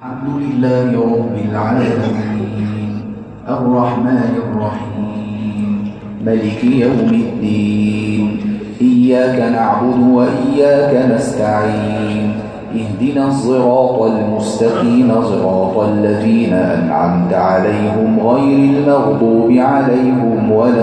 الحمد لله رب العالمين. الرحمن الرحيم. ملك يوم الدين. إياك نعبد وإياك نستعين. اهدنا الصراط المستقيم صراط الذين أنعمت عليهم غير المغضوب عليهم ولا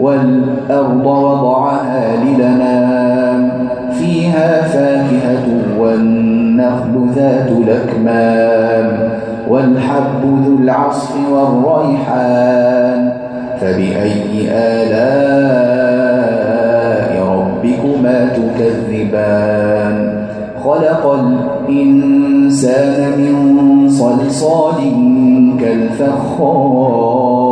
والأرض وضعها للنام. فيها فاكهة والنخل ذات الأكمام والحب ذو العصف والريحان. فبأي آلاء ربكما تكذبان؟ خلق الإنسان من صلصال كالفخار.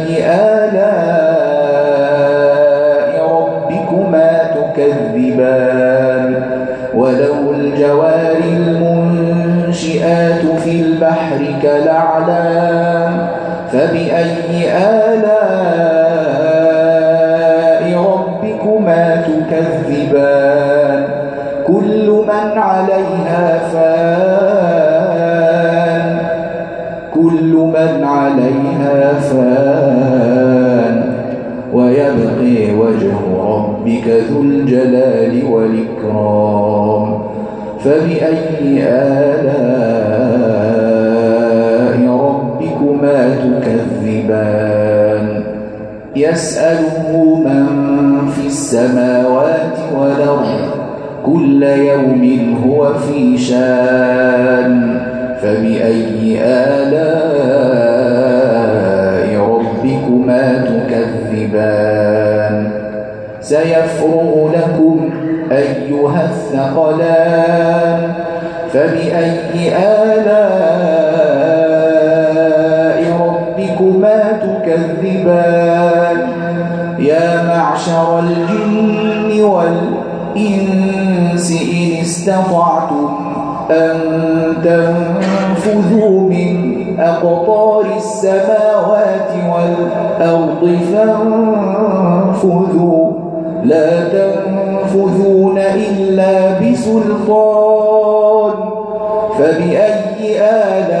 البحر كالأعلام فبأي آلاء ربكما تكذبان؟ كل من عليها فان كل من عليها فان. ويبقي وجه ربك ذو الجلال والإكرام. فبأي آلاء يسأله من في السماوات والأرض كل يوم هو في شان فبأي آلاء ربكما تكذبان؟ سيفرغ لكم أيها الثقلان فبأي آلاء معشر الجن والإنس إن استطعتم أن تنفذوا من أقطار السماوات والأرض فانفذوا. لا تنفذون إلا بسلطان. فبأي آلاء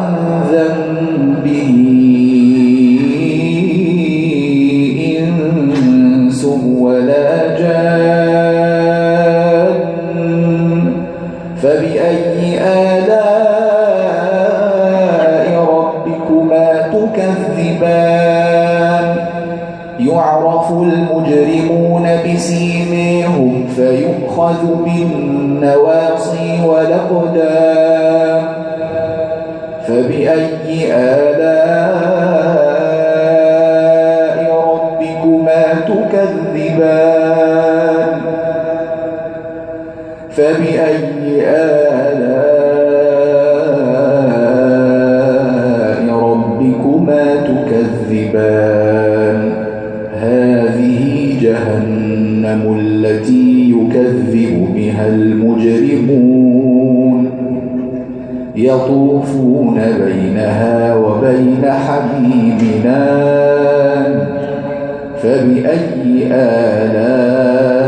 ذنبه فبأي آلاء ربكما تكذبان؟ هذه جهنم التي يكذب بها المجرمون. يطوفون بينها وبين حبيبنا. فبأي آلاء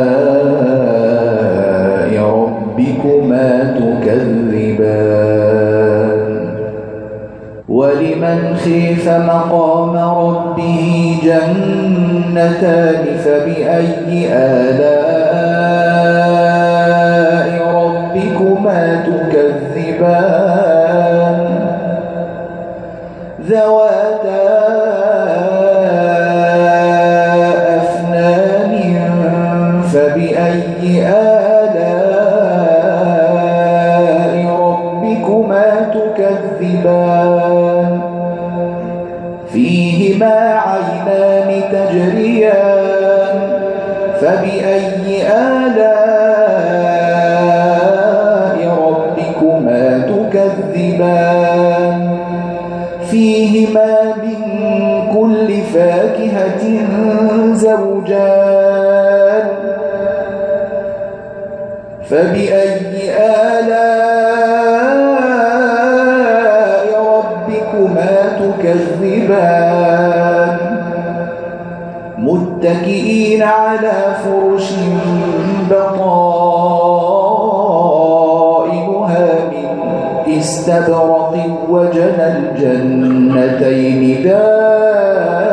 ربكما تكذبان. ولمن خيف مقام ربه جنتان فبأي آلاء ربكما تكذبان؟ ذواتا أفنان فبأي آلاء زوجان. فبأي آلاء ربكما تكذبان؟ متكئين على فرش بطائنها من استبرق وجنى الجنتين دان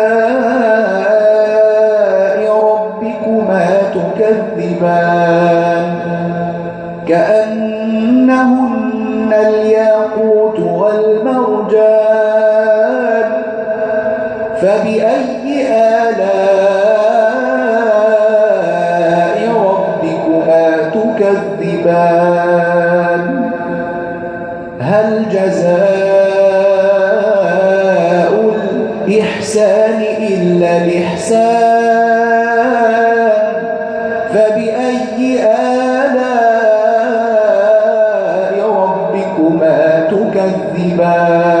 تكذبان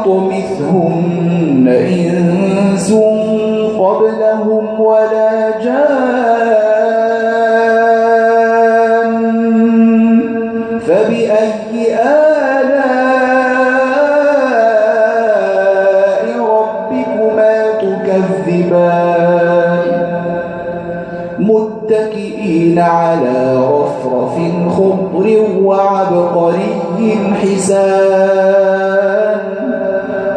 يطمثهن إنس قبلهم ولا جان. فبأي آلاء ربكما تكذبان؟ متكئين على رفرف خضر وعبقري حسان.